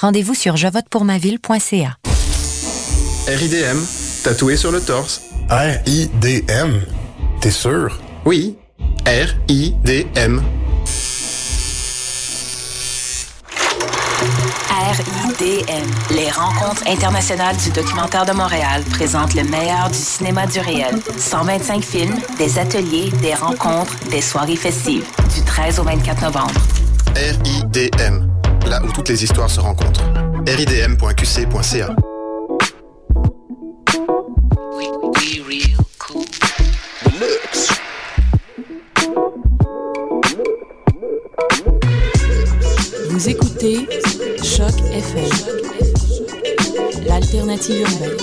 rendez-vous sur jevotepourmaville.ca. RIDM, tatoué sur le torse. R-I-D-M? T'es sûr? Oui, R-I-D-M. RIDM, les rencontres internationales du documentaire de Montréal présentent le meilleur du cinéma du réel. 125 films, des ateliers, des rencontres, des soirées festives, du 13 au 24 novembre. RIDM, là où toutes les histoires se rencontrent. ridm.qc.ca Vous écoutez Choc FM, l'alternative urbaine.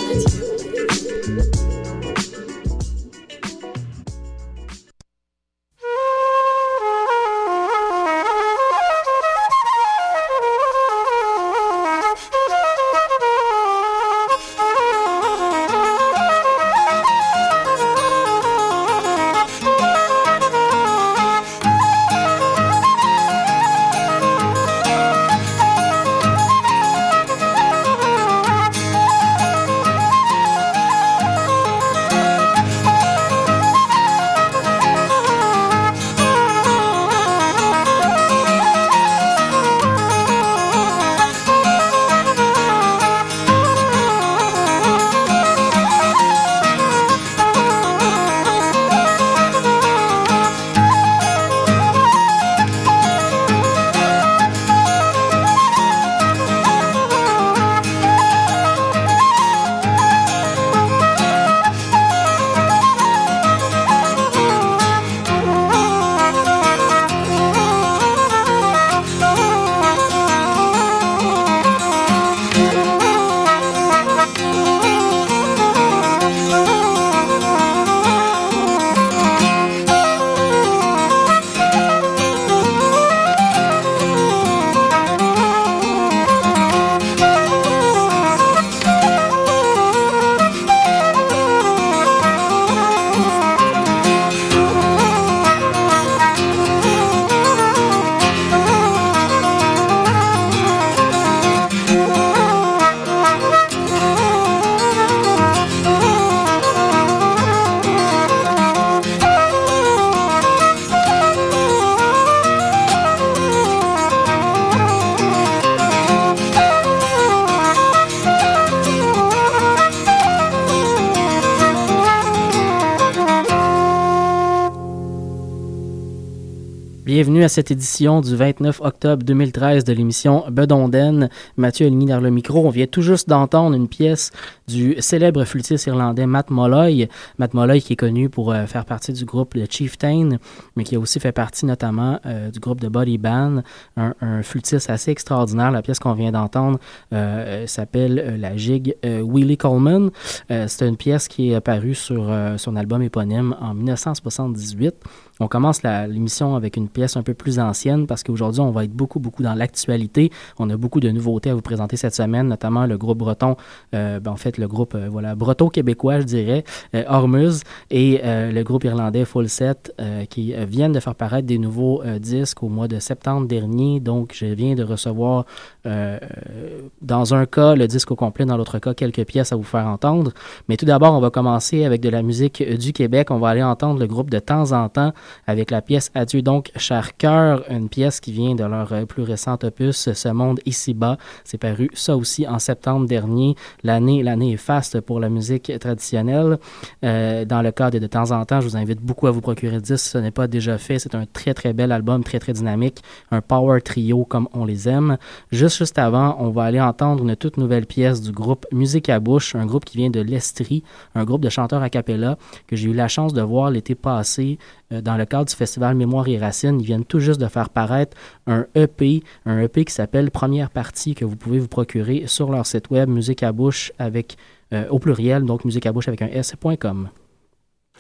À cette édition du 29 octobre 2013 de l'émission Bedonden. Mathieu Aligny dans le micro. On vient tout juste d'entendre une pièce du célèbre flûtiste irlandais Matt Molloy. Matt Molloy qui est connu pour euh, faire partie du groupe The Chieftain, mais qui a aussi fait partie notamment euh, du groupe de Body Band, un, un, flûtiste assez extraordinaire. La pièce qu'on vient d'entendre euh, s'appelle La gigue Willie Coleman. C'est une pièce qui est apparue sur son album éponyme en 1978. On commence l'émission avec une pièce un peu plus ancienne parce qu'aujourd'hui, on va être beaucoup, beaucoup dans l'actualité. On a beaucoup de nouveautés à vous présenter cette semaine, notamment le groupe breton, euh, ben, en fait, le groupe euh, voilà breton-québécois, je dirais, euh, Hormuz, et le groupe irlandais Full Set, qui viennent de faire paraître des nouveaux disques au mois de septembre dernier. Donc, je viens de recevoir, dans un cas, le disque au complet, dans l'autre cas, quelques pièces à vous faire entendre. Mais tout d'abord, on va commencer avec de la musique du Québec. On va aller entendre le groupe de temps en temps avec la pièce Adieu donc, cher cœur, une pièce qui vient de leur plus récent opus, Ce monde ici-bas. C'est paru ça aussi en septembre dernier. L'année, l'année est faste pour la musique traditionnelle. Euh, dans le cadre de, de temps en temps, je vous invite beaucoup à vous procurer le disque ce n'est pas déjà fait. C'est un très très bel album, très très dynamique, un power trio comme on les aime. Juste juste avant, on va aller entendre une toute nouvelle pièce du groupe Musique à bouche, un groupe qui vient de l'Estrie, un groupe de chanteurs a cappella que j'ai eu la chance de voir l'été passé euh, dans le cadre du festival Mémoire et Racines. Ils viennent tout juste de faire paraître un EP, un EP qui s'appelle Première partie que vous pouvez vous procurer sur leur site web Musique à bouche avec euh, au pluriel, donc musique à bouche avec un s.com.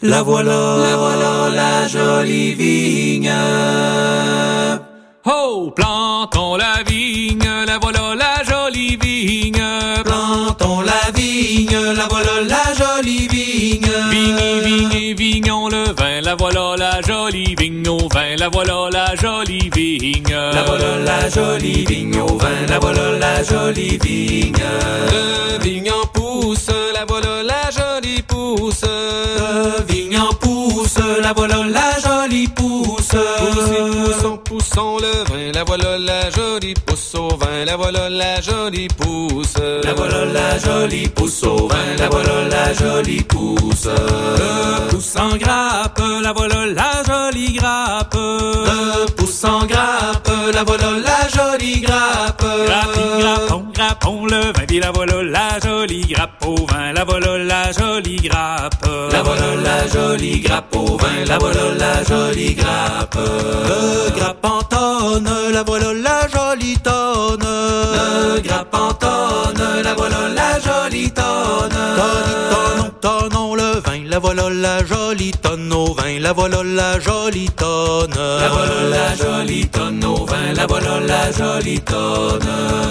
La voilà, la voilà, la jolie vigne. Oh, plantons la vigne, la voilà, la jolie vigne. Plantons la vigne, la voilà, la jolie vigne. Vigne, vigne, la voilà, la jolie vigne au vin, la voilà, la jolie vigne. La voilà, la jolie vigne au vin, la voilà, la jolie vigne. Le vigne en pousse, la voilà, la jolie pousse. Le vigne en pousse, la voilà, la jolie pousse. Le vin, la voilà, la jolie pousse au vin, la voilà, la jolie pousse. La voilà, la jolie pousse au vin, la voilà, la jolie pousse. Le pousse en grappe, la voilà, la jolie grappe. Le pousse en grappe, la voilà, la jolie grappe. Grappi, grappon, grappon, le vin, puis la voilà, la jolie grappe au vin, la voilà, la jolie grappe. La voilà, la jolie grappe au vin, la voilà, la jolie grappe. Le grappe en tonne, la voilà, la jolie tonne. Le grappe en tonne, la voilà, la jolie tonne. Tonne, la voilà, la jolie tonne au vin, la voilà, la jolie tonne. La voilà, la jolie tonne au vin, la voilà, la jolie tonne.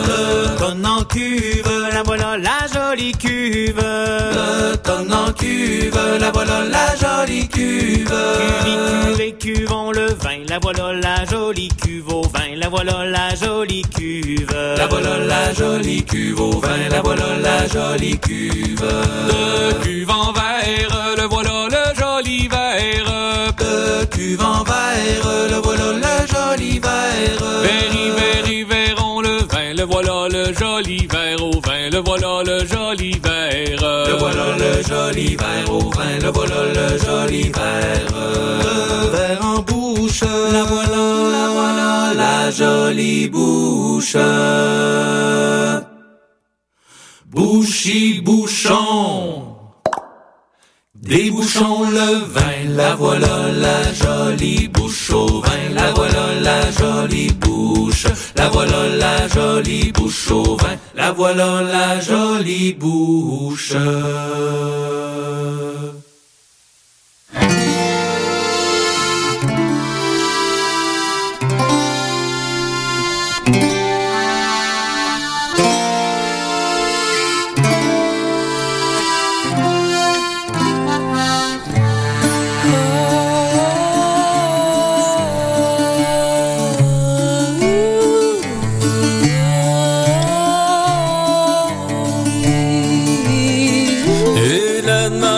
Le tonne en cuve, la voilà, la jolie cuve. Le tonne en cuve, la voilà, la jolie cuve. Cuve, cuve, cuvons le vin, la voilà, la jolie cuve au vin, la voilà, la jolie cuve. La voilà, la jolie cuve au vin, la voilà, la jolie cuve. Le cuve en verre, le voilà, le joli verre. Le cuve en verre, le voilà, le joli verre. Véri, véri, verrons le vin, le voilà, le joli verre au vin, le voilà, le joli verre. Le voilà, le joli verre au vin, le voilà, le joli verre. Le verre en bouche, la voilà, la voilà, la jolie bouche. Bouchi bouchon. Débouchons le vin, la voilà la jolie bouche au vin, la voilà la jolie bouche, la voilà la jolie bouche au vin, la voilà la jolie bouche.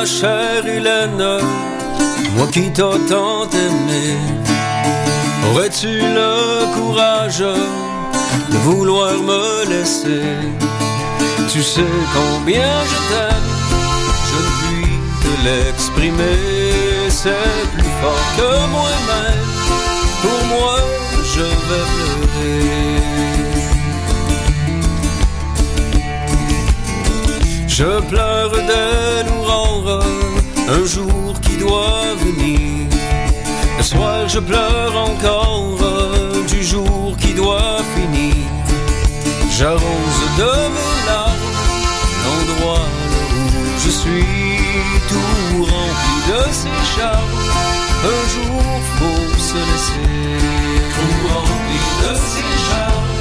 Ma chère Hélène, moi qui t'ai tant aimé, aurais-tu le courage de vouloir me laisser? Tu sais combien je t'aime, je ne puis te l'exprimer, c'est plus fort que moi-même, pour moi je vais pleurer. Je pleure des l'aurore, un jour qui doit venir. Le soir je pleure encore du jour qui doit finir. J'arrose de mes larmes l'endroit où je suis tout rempli de ces charmes. Un jour se laisser. Tout rempli de ses charmes,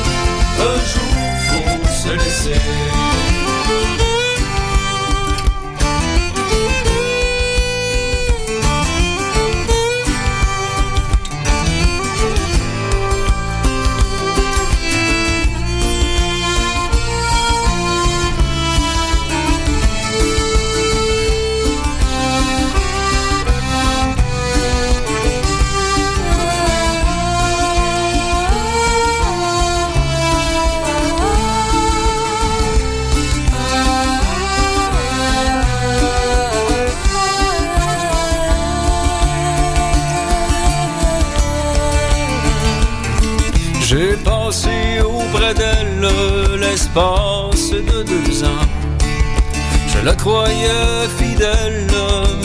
un jour faut se laisser. Passé auprès d'elle l'espace de deux ans. Je la croyais fidèle,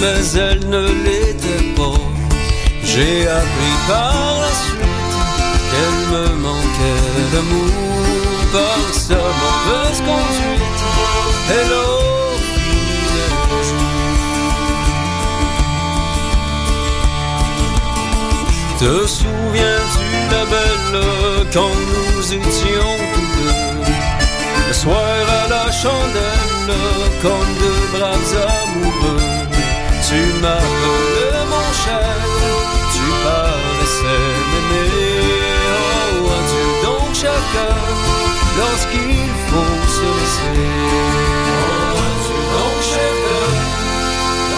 mais elle ne l'était pas. J'ai appris par la suite qu'elle me manquait d'amour par sa mauvaise conduite. Jours. Te souviens-tu, belle, quand nous étions tous deux. Le soir à la chandelle, comme deux braves amoureux. Tu m'appelais mon cher, tu paraissais m'aimer. Oh, adieu donc chacun, lorsqu'il faut se laisser. Oh, adieu donc chacun,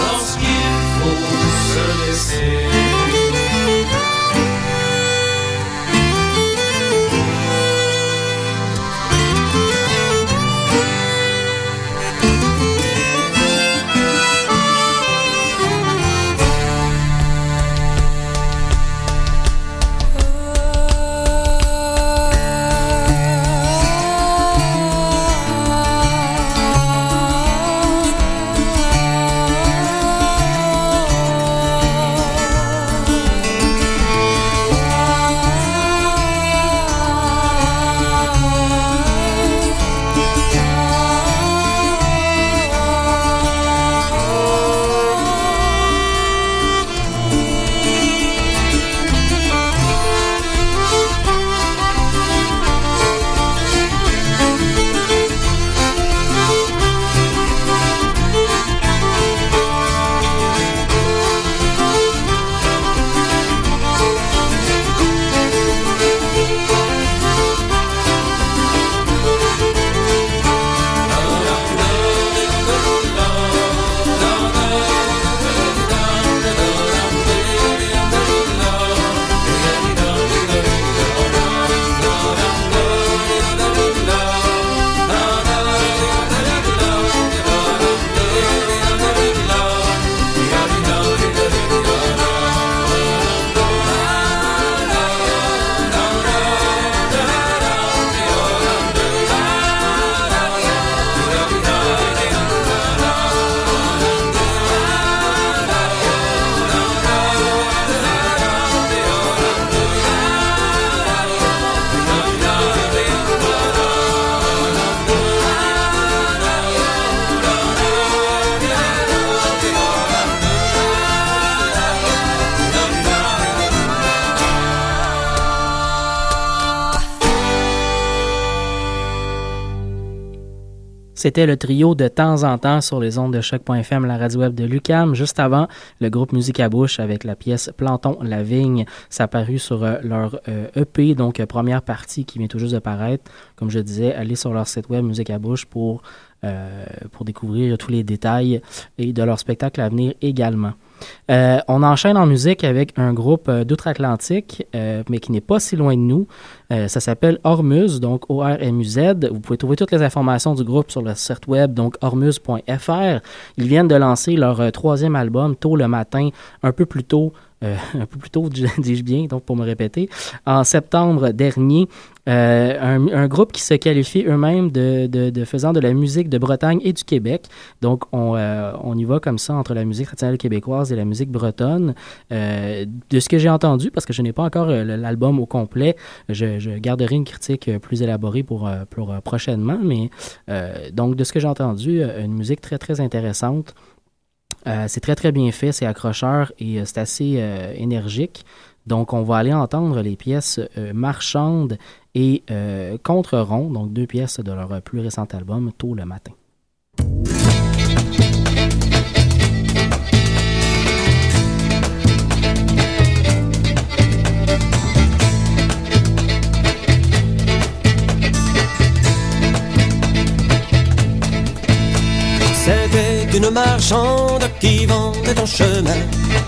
lorsqu'il faut se laisser C'était le trio de temps en temps sur les ondes de choc.fm, la radio web de Lucam. Juste avant, le groupe Musique à bouche avec la pièce Planton la vigne. Paru sur euh, leur euh, EP, donc euh, première partie qui vient tout juste de paraître. Comme je disais, allez sur leur site web Musique à bouche pour, pour découvrir tous les détails et de leur spectacle à venir également. Euh, on enchaîne en musique avec un groupe euh, d'outre-Atlantique, euh, mais qui n'est pas si loin de nous. ça s'appelle Hormuz, donc O-R-M-U-Z. Vous pouvez trouver toutes les informations du groupe sur le site web, donc hormuz.fr. Ils viennent de lancer leur troisième album tôt le matin, un peu plus tôt euh, un peu plus tôt, dis-je bien, donc pour me répéter, en septembre dernier, euh, un, groupe qui se qualifie eux-mêmes de, faisant de la musique de Bretagne et du Québec. Donc, on, euh, on, y va comme ça entre la musique traditionnelle québécoise et la musique bretonne. de ce que j'ai entendu, parce que je n'ai pas encore l'album au complet, je, garderai une critique plus élaborée pour, prochainement, mais donc de ce que j'ai entendu, une musique très, très intéressante. Euh, c'est très très bien fait, c'est accrocheur et euh, c'est assez euh, énergique. Donc, on va aller entendre les pièces euh, Marchande et euh, Contre-Rond, donc deux pièces de leur plus récent album, Tôt le matin. C'était une marchande vendait en chemin.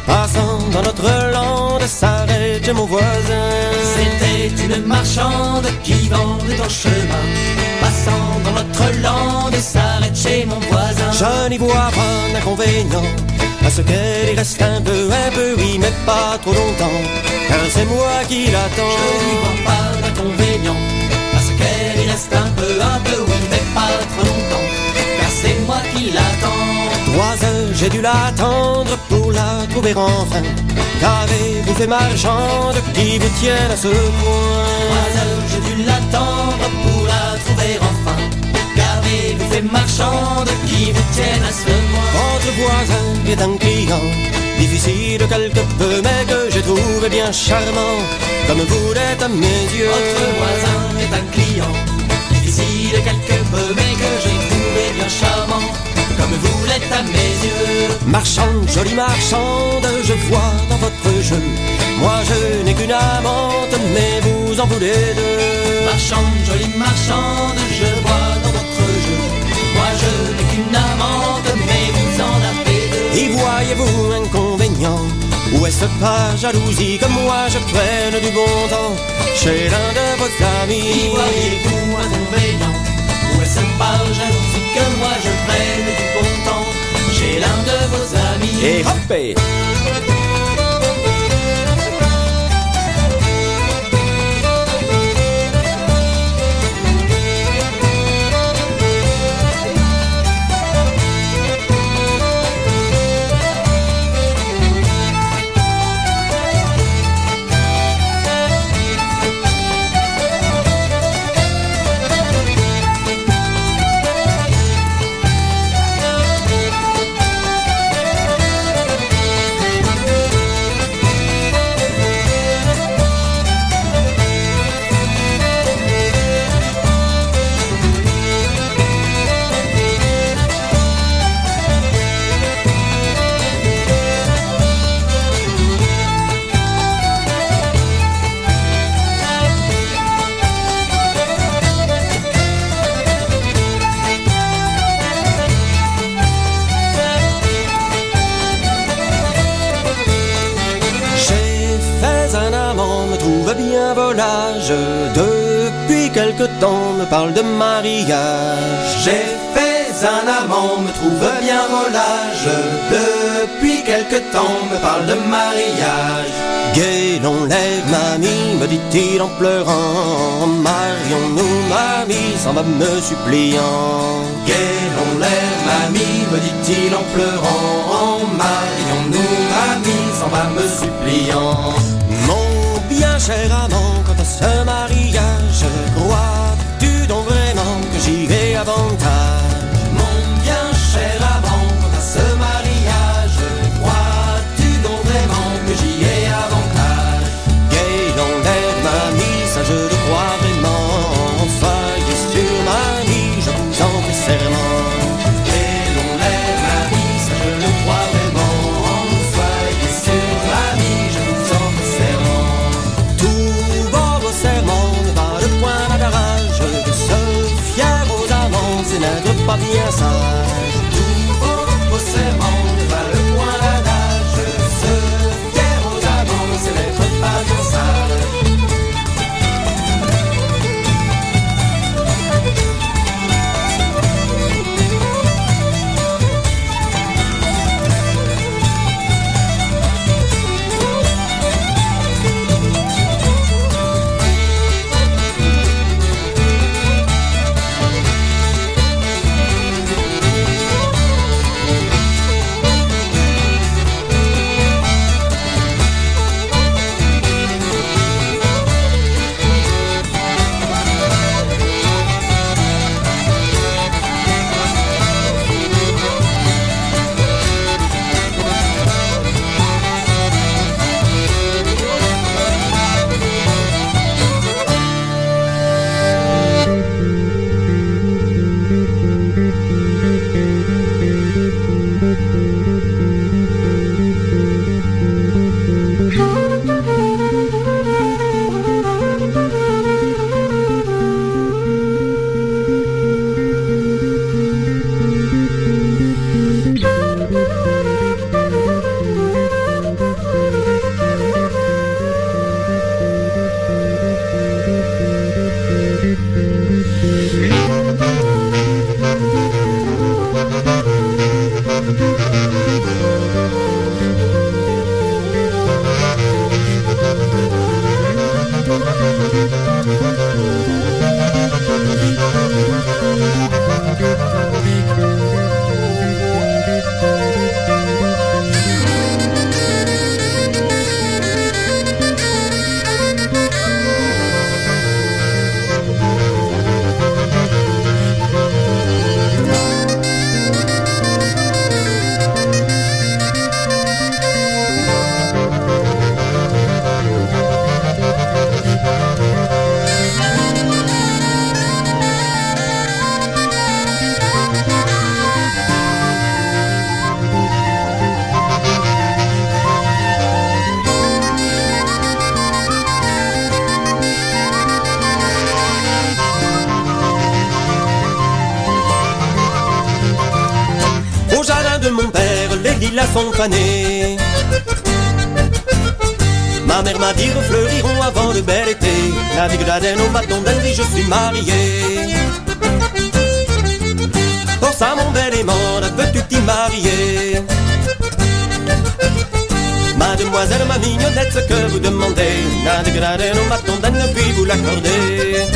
Passant dans notre lande, s'arrête chez mon voisin. C'était une marchande qui vendait en chemin. Passant dans notre lande, s'arrête chez mon voisin. Je n'y vois pas d'inconvénient à ce qu'elle y reste un peu, un peu, oui, mais pas trop longtemps. Car c'est moi qui l'attends. Je n'y vois pas d'inconvénient à ce qu'elle y reste un peu, un peu, oui, mais pas trop longtemps. Car c'est moi qui l'attends. Trois j'ai dû l'attendre pour la trouver enfin. Qu'avez-vous fait marchande qui vous tienne à ce point? Trois j'ai dû l'attendre pour la trouver enfin. Qu'avez-vous fait marchande qui vous tienne à ce point? Votre voisin est un client, difficile quelque peu, mais que j'ai trouvé bien charmant, comme vous l'êtes à mes yeux. Votre voisin est un client, difficile quelque peu, mais que j'ai trouvé bien charmant, comme vous l'êtes à mes yeux. Marchande, jolie marchande, je vois dans votre jeu. Moi je n'ai qu'une amante, mais vous en voulez deux. Marchande, jolie marchande, je vois dans votre jeu. Moi je n'ai qu'une amante, mais vous en avez deux. Y voyez-vous inconvénient? Ou est-ce pas jalousie que moi je prenne du bon temps chez l'un de vos amis? Y voyez-vous inconvénient? Est-ce pas jalousie que moi je prenne du bon temps. Chez l'un de vos amis quelque temps, me parle de mariage. J'ai fait un amant, me trouve bien volage. Depuis quelque temps, me parle de mariage. Gai l'on lève, mamie, me dit-il en pleurant. Marions-nous, mamie, s'en va me suppliant. Gai l'on l'air, mamie, me dit-il en pleurant. Marions-nous, mamie, s'en va me suppliant. Mon bien cher amant, quant à ce mariage, La vie au bâton dit je suis marié. Pour ça mon bel aimant, peux-tu t'y marier? Mademoiselle, ma mignonnette, ce que vous demandez, n'a dégradé nos bâtons ne puis vous l'accorder.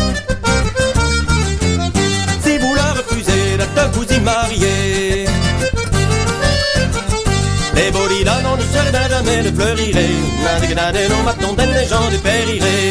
Si vous la refusez, là vous y marier. Les là dans le jardin jamais ne fleurirait, n'a dégradé nos bâtons les gens dépériraient.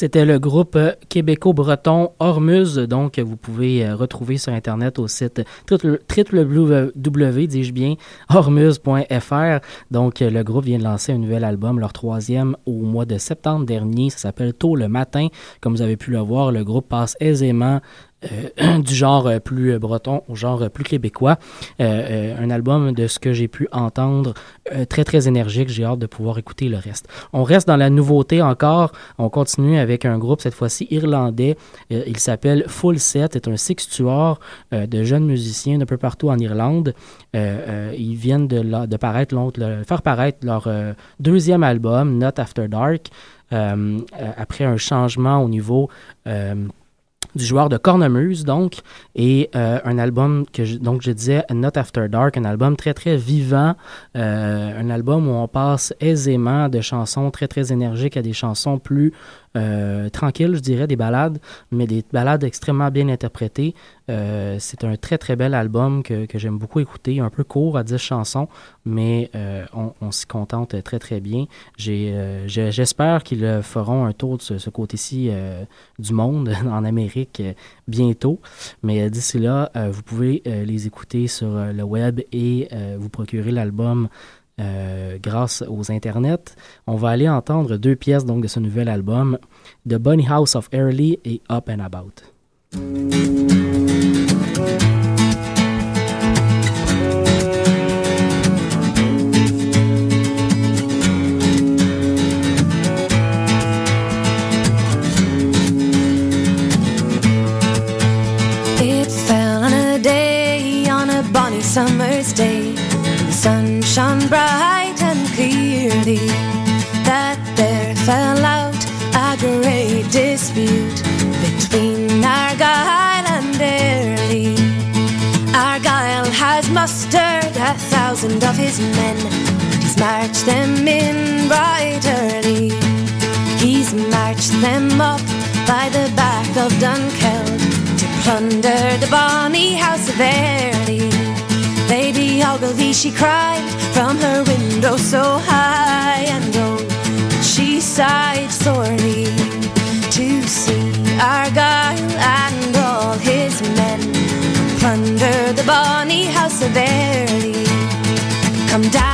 C'était le groupe euh, québéco-breton Hormuz, donc vous pouvez euh, retrouver sur Internet au site www, dis-je bien, hormuz.fr. Donc le groupe vient de lancer un nouvel album, leur troisième, au mois de septembre dernier. Ça s'appelle Tôt le matin. Comme vous avez pu le voir, le groupe passe aisément euh, du genre euh, plus euh, breton au genre plus québécois. un album de ce que j'ai pu entendre très très énergique. J'ai hâte de pouvoir écouter le reste. On reste dans la nouveauté encore. On continue avec un groupe cette fois-ci irlandais. il s'appelle Full Set. C'est un sextuor de jeunes musiciens d'un peu partout en Irlande. ils viennent de, faire paraître leur deuxième album, Not After Dark. après un changement au niveau du joueur de cornemuse, donc, et euh, un album que je, donc je disais Not After Dark, un album très très vivant, euh, un album où on passe aisément de chansons très très énergiques à des chansons plus euh, tranquilles, je dirais, des ballades, mais des ballades extrêmement bien interprétées. Euh, c'est un très très bel album que, j'aime beaucoup écouter, un peu court à 10 chansons, mais euh, on, s'y contente très très bien. J'espère qu'ils feront un tour de ce côté-ci du monde en Amérique bientôt, mais d'ici là, vous pouvez les écouter sur le web et vous procurer l'album euh, grâce aux internets. On va aller entendre deux pièces donc de ce nouvel album, The Bunny House of Early et Up and About. she cried from her window so high, and oh, she sighed sorely to see Argyle and all his men plunder the bonny house of Airlie. Come down.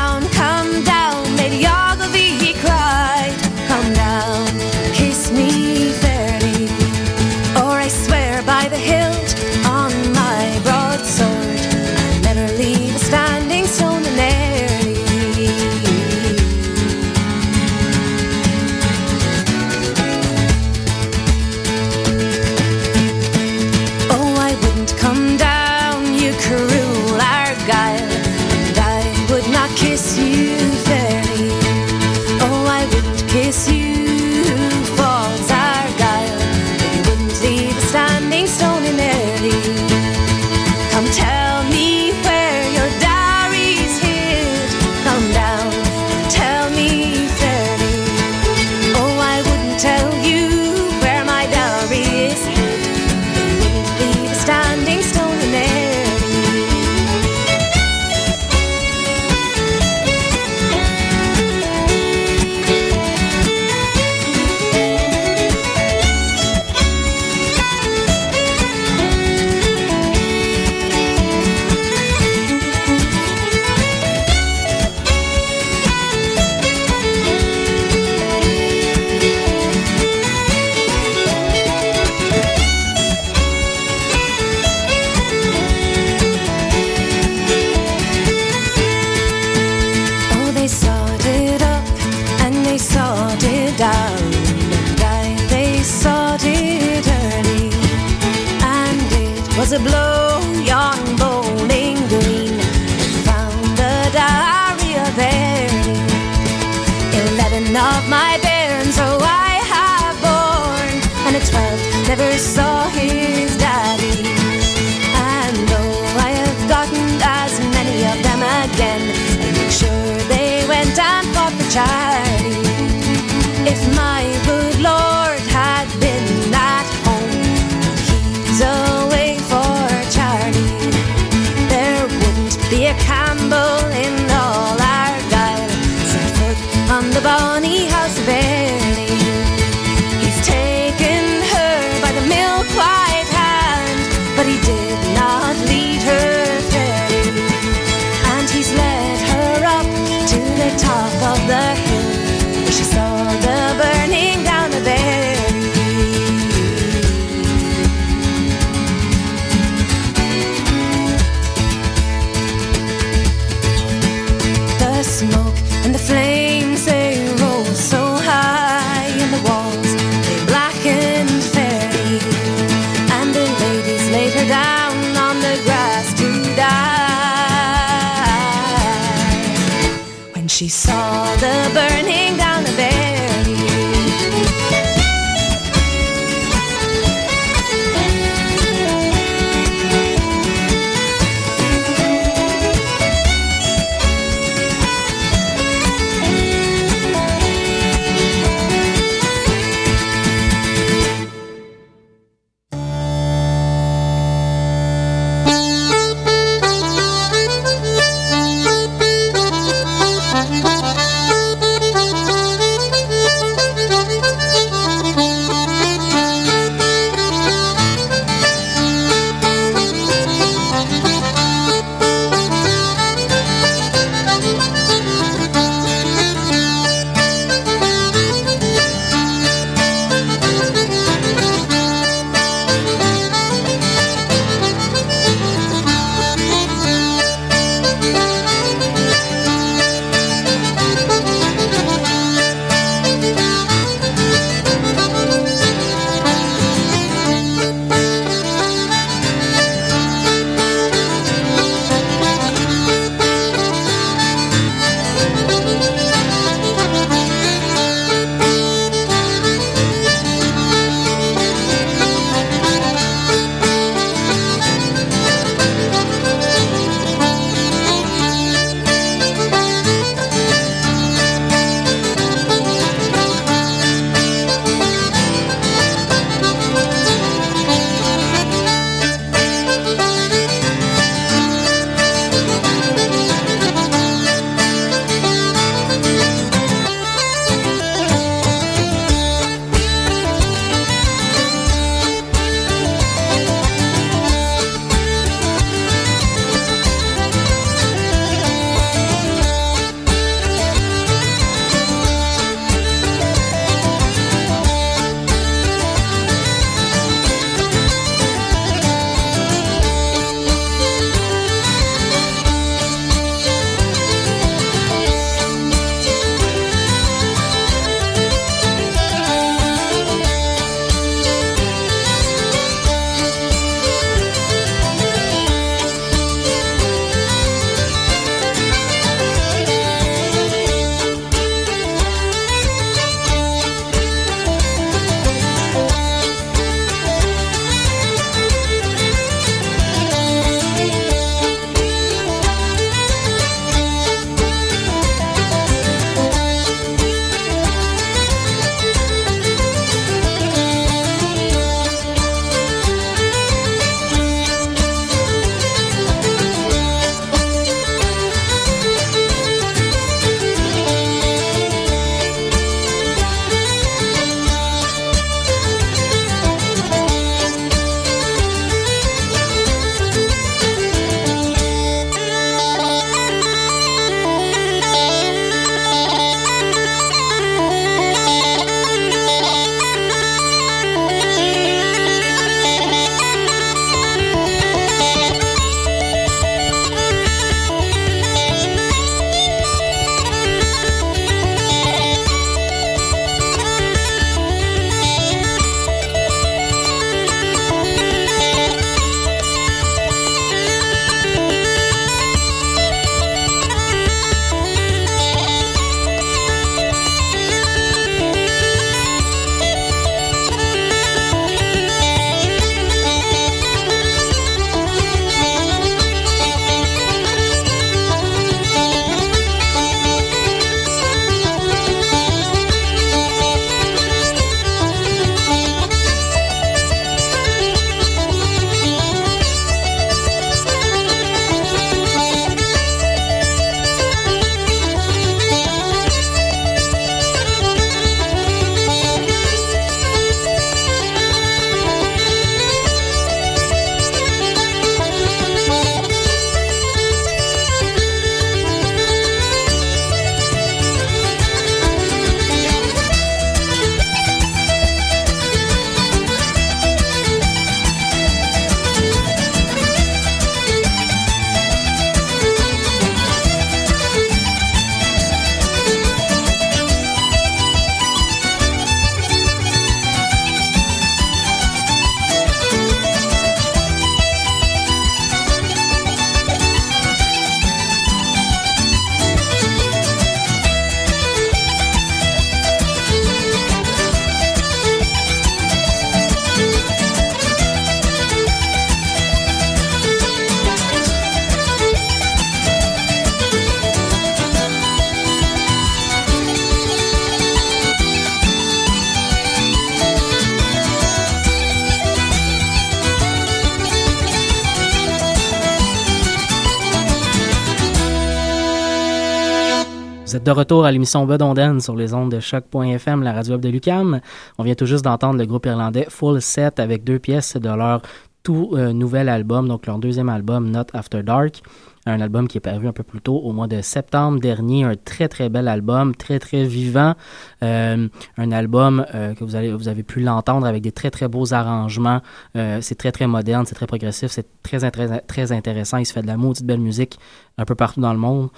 Vous êtes de retour à l'émission Bedonden sur les ondes de choc.fm, la radio web de Lucam. On vient tout juste d'entendre le groupe irlandais Full Set avec deux pièces de leur tout euh, nouvel album, donc leur deuxième album Not After Dark. Un album qui est paru un peu plus tôt, au mois de septembre dernier. Un très très bel album, très très vivant. Euh, un album euh, que vous, avez pu l'entendre avec des très très beaux arrangements. C'est très très moderne, c'est très progressif, c'est très, très très intéressant. Il se fait de la maudite belle musique un peu partout dans le monde.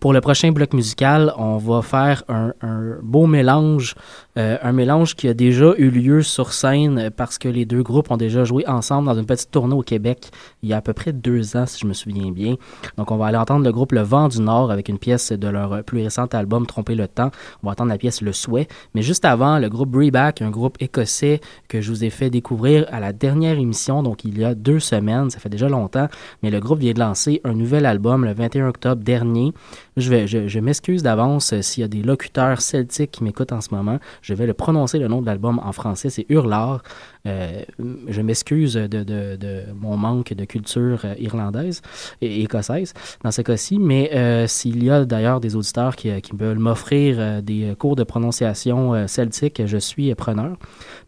Pour le prochain bloc musical, on va faire un, un beau mélange, euh, un mélange qui a déjà eu lieu sur scène parce que les deux groupes ont déjà joué ensemble dans une petite tournée au Québec il y a à peu près deux ans, si je me souviens bien. Donc, on va aller entendre le groupe Le Vent du Nord avec une pièce de leur plus récent album Tromper le temps. On va entendre la pièce Le Souhait. Mais juste avant, le groupe Breback, un groupe écossais que je vous ai fait découvrir à la dernière émission, donc il y a deux semaines, ça fait déjà longtemps, mais le groupe vient de lancer un nouvel album le 21 octobre dernier. Je, vais, je, m'excuse d'avance euh, s'il y a des locuteurs celtiques qui m'écoutent en ce moment. Je vais le prononcer le nom de l'album en français, c'est Hurlard. Euh, je m'excuse de, mon manque de culture euh, irlandaise et écossaise dans ce cas-ci, mais s'il y a d'ailleurs des auditeurs qui, veulent m'offrir des cours de prononciation celtique, je suis preneur.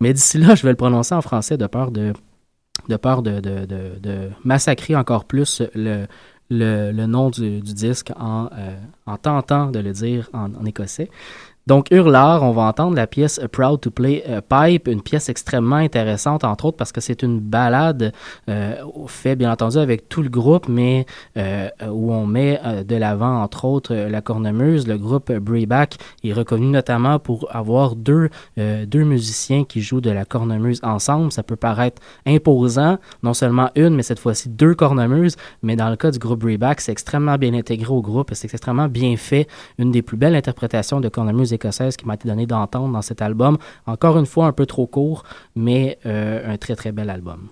Mais d'ici là, je vais le prononcer en français de peur de massacrer encore plus le, le, le nom du, du disque en, euh, en tentant de le dire en, en écossais. Donc, Hurlard, on va entendre la pièce Proud to Play a Pipe, une pièce extrêmement intéressante, entre autres parce que c'est une balade euh, fait bien entendu avec tout le groupe, mais euh, où on met euh, de l'avant, entre autres, euh, la cornemuse. Le groupe Breback est reconnu notamment pour avoir deux, euh, deux musiciens qui jouent de la cornemuse ensemble. Ça peut paraître imposant, non seulement une, mais cette fois-ci deux cornemuses, mais dans le cas du groupe Breback, c'est extrêmement bien intégré au groupe, c'est extrêmement bien fait. Une des plus belles interprétations de cornemuse qui m'a été donnée d'entendre dans cet album. Encore une fois, un peu trop court, mais euh, un très très bel album.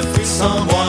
neuf sans moi.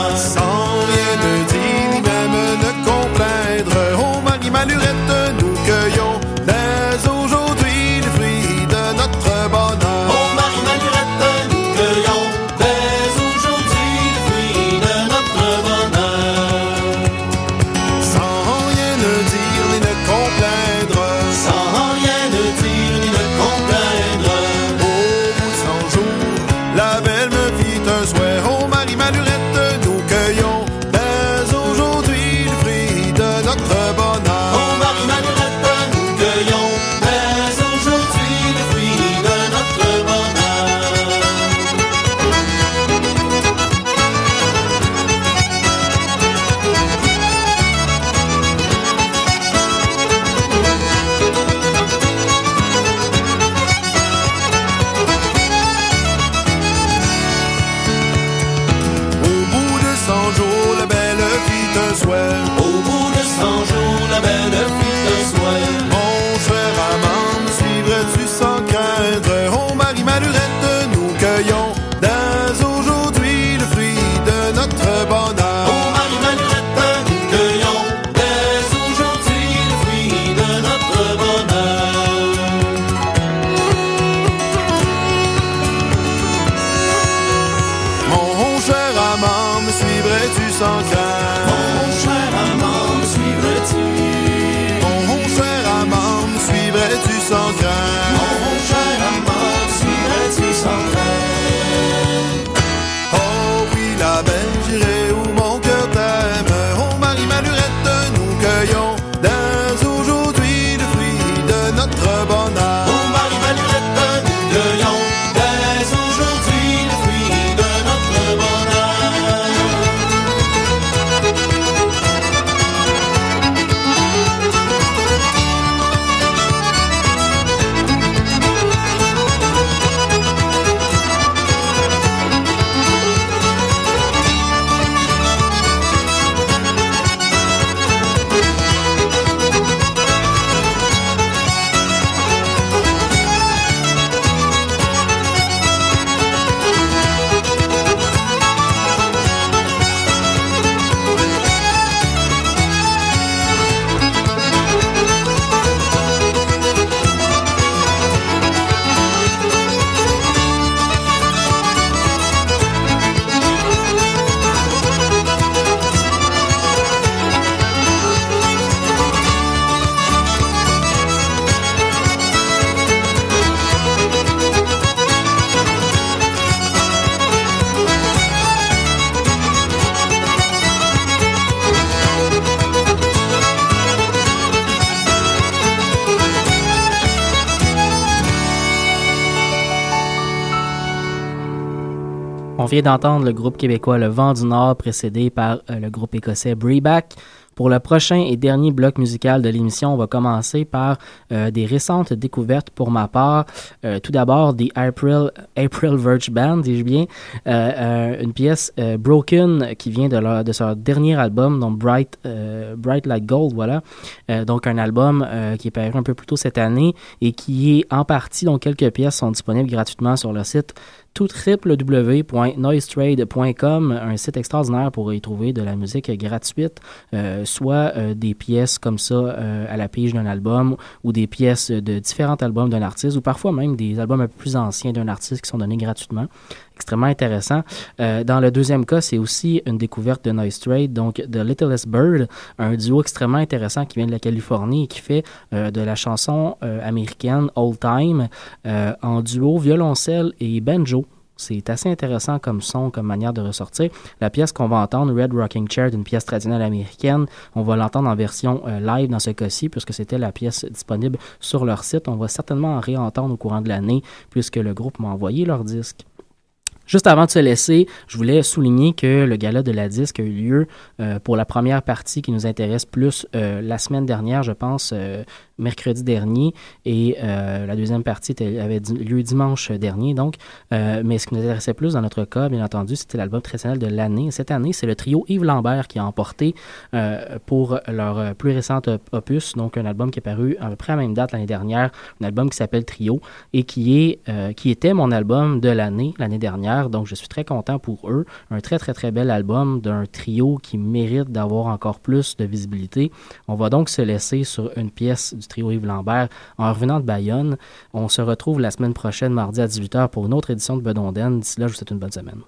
D'entendre le groupe québécois Le Vent du Nord précédé par euh, le groupe écossais Breeback. Pour le prochain et dernier bloc musical de l'émission, on va commencer par euh, des récentes découvertes pour ma part. Euh, tout d'abord, The April, April Verge Band, dis-je bien, une pièce Broken qui vient de leur, de leur dernier album, donc Bright, Bright Like Gold, voilà. Donc un album qui est paru un peu plus tôt cette année et qui est en partie, donc quelques pièces sont disponibles gratuitement sur le site tout www.noisetrade.com, un site extraordinaire pour y trouver de la musique gratuite, euh, soit euh, des pièces comme ça euh, à la pige d'un album ou des pièces de différents albums d'un artiste ou parfois même des albums un peu plus anciens d'un artiste qui sont donnés gratuitement. Extrêmement intéressant. Euh, dans le deuxième cas, c'est aussi une découverte de Noise Trade, donc The Littlest Bird, un duo extrêmement intéressant qui vient de la Californie et qui fait euh, de la chanson euh, américaine Old Time en duo violoncelle et banjo. C'est assez intéressant comme son, comme manière de ressortir. La pièce qu'on va entendre, Red Rocking Chair, d'une pièce traditionnelle américaine, on va l'entendre en version live dans ce cas-ci, puisque c'était la pièce disponible sur leur site. On va certainement en réentendre au courant de l'année, puisque le groupe m'a envoyé leur disque. Juste avant de se laisser, je voulais souligner que le gala de la disque a eu lieu euh, pour la première partie qui nous intéresse plus euh, la semaine dernière, je pense, euh, mercredi dernier, et euh, la deuxième partie avait lieu dimanche dernier. Donc, Euh, mais ce qui nous intéressait plus dans notre cas, bien entendu, c'était l'album traditionnel de l'année. Cette année, c'est le trio Yves Lambert qui a emporté euh, pour leur plus récent op- opus, donc un album qui est paru à peu près à la même date l'année dernière, un album qui s'appelle Trio et qui est qui était mon album de l'année l'année dernière. Donc, je suis très content pour eux. Un très très très bel album d'un trio qui mérite d'avoir encore plus de visibilité. On va donc se laisser sur une pièce du trio Yves Lambert en revenant de Bayonne. On se retrouve la semaine prochaine, mardi à 18h, pour une autre édition de Bedonden. D'ici là, je vous souhaite une bonne semaine.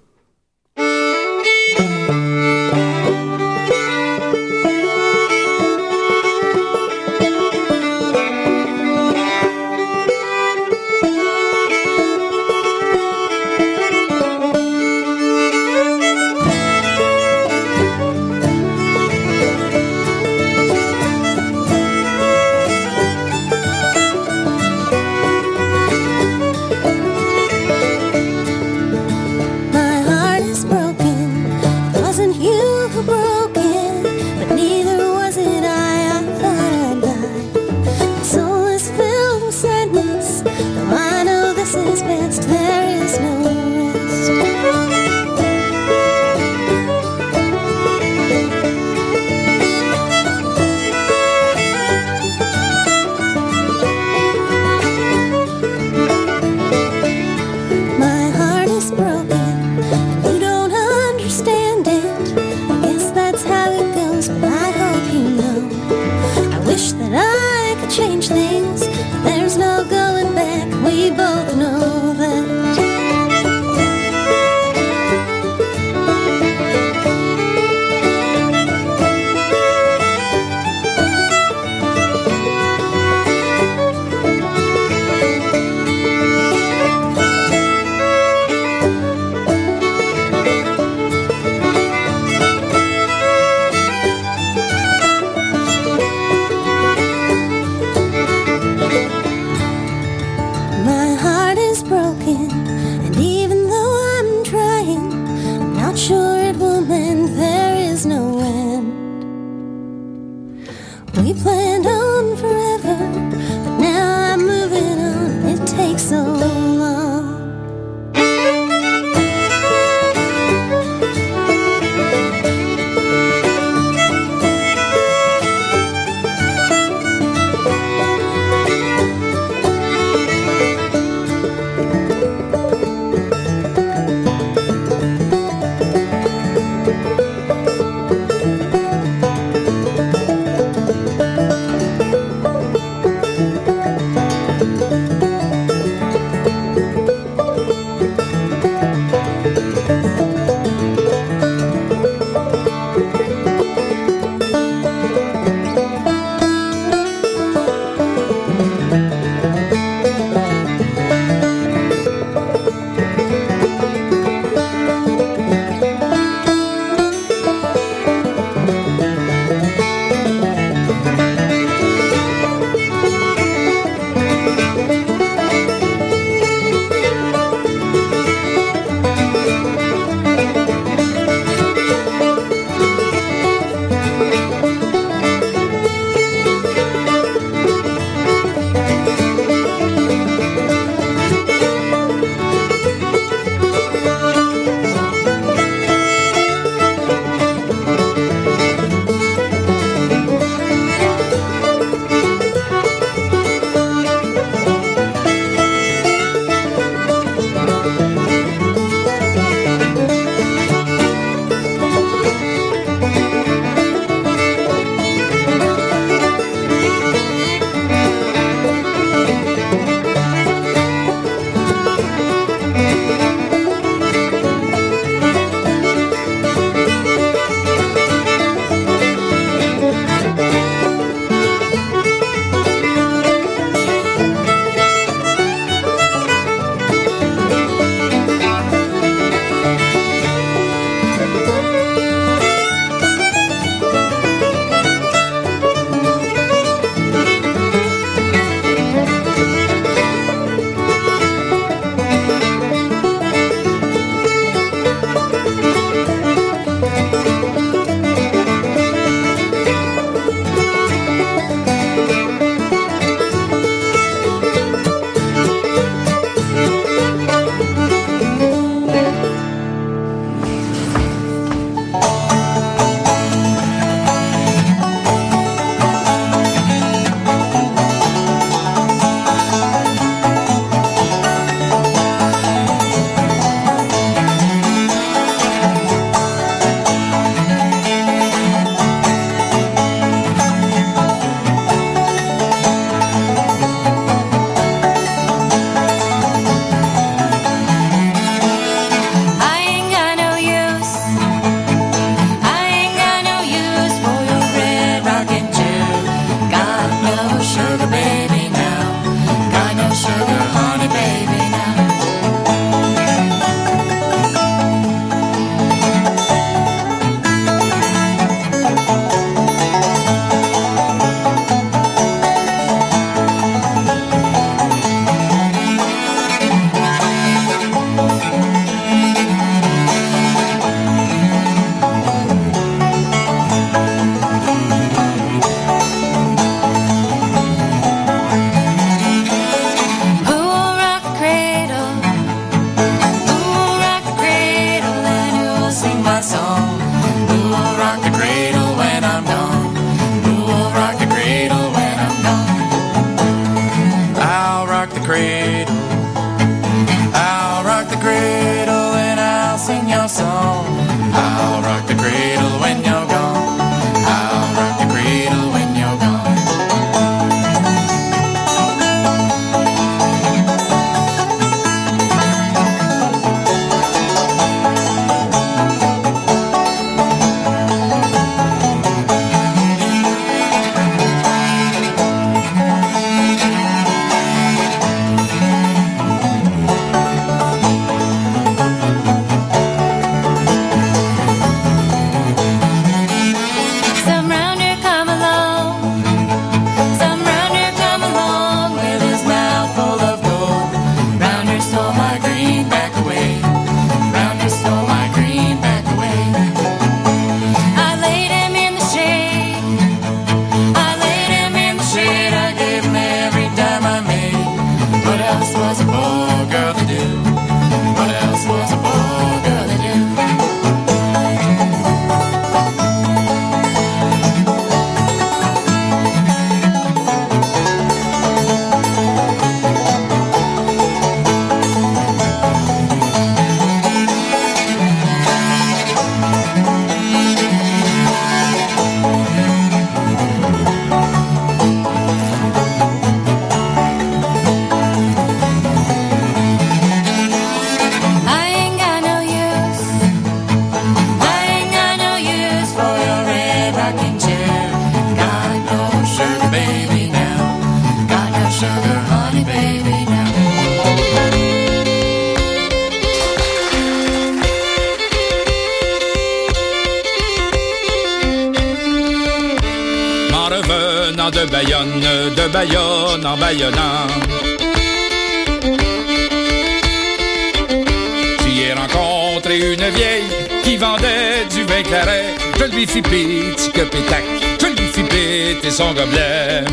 Je lui fis petit que pétac, je lui fis péter son gobelet.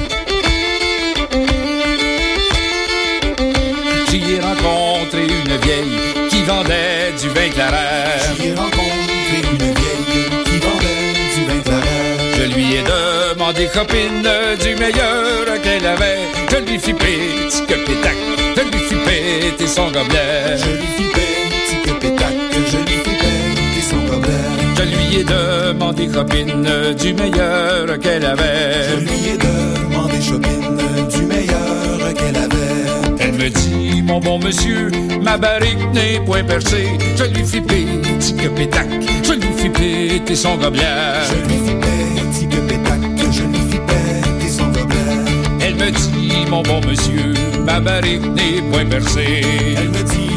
J'y ai rencontré une vieille qui vendait du vin claret. J'y ai rencontré une vieille qui vendait du vin claret. Je lui ai demandé copine du meilleur qu'elle avait. Je lui fis petit que pétac, je lui fis péter son gobelet. Je lui fis Je lui ai demandé copine du meilleur qu'elle avait. Je lui ai demandé copine du meilleur qu'elle avait. Elle me dit, mon bon monsieur, ma barrique n'est point percée. Je lui fis petit que pétac, je lui fis péter son gobelet. Je lui fis petit que pétac, je lui fis péter son gobelet. Elle me dit, mon bon monsieur, ma barrique n'est point percée. Elle me dit,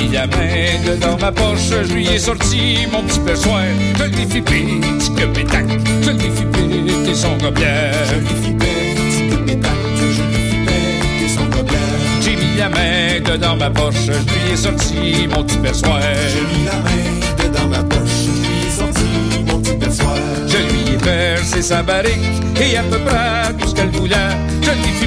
mis la main dans ma poche, je lui ai sorti mon petit perçoir. Je lui fis petit que pétac, je lui fis péter son gobelet. Je lui fis petit que pétac, je lui fis péter son gobelet. J'ai mis la main dedans ma poche, je lui ai sorti mon petit perçoir. J'ai mis la main dedans ma poche, je lui ai sorti mon petit perçoir. Je lui ai versé sa barrique et à peu près tout ce qu'elle voulait. Je lui fis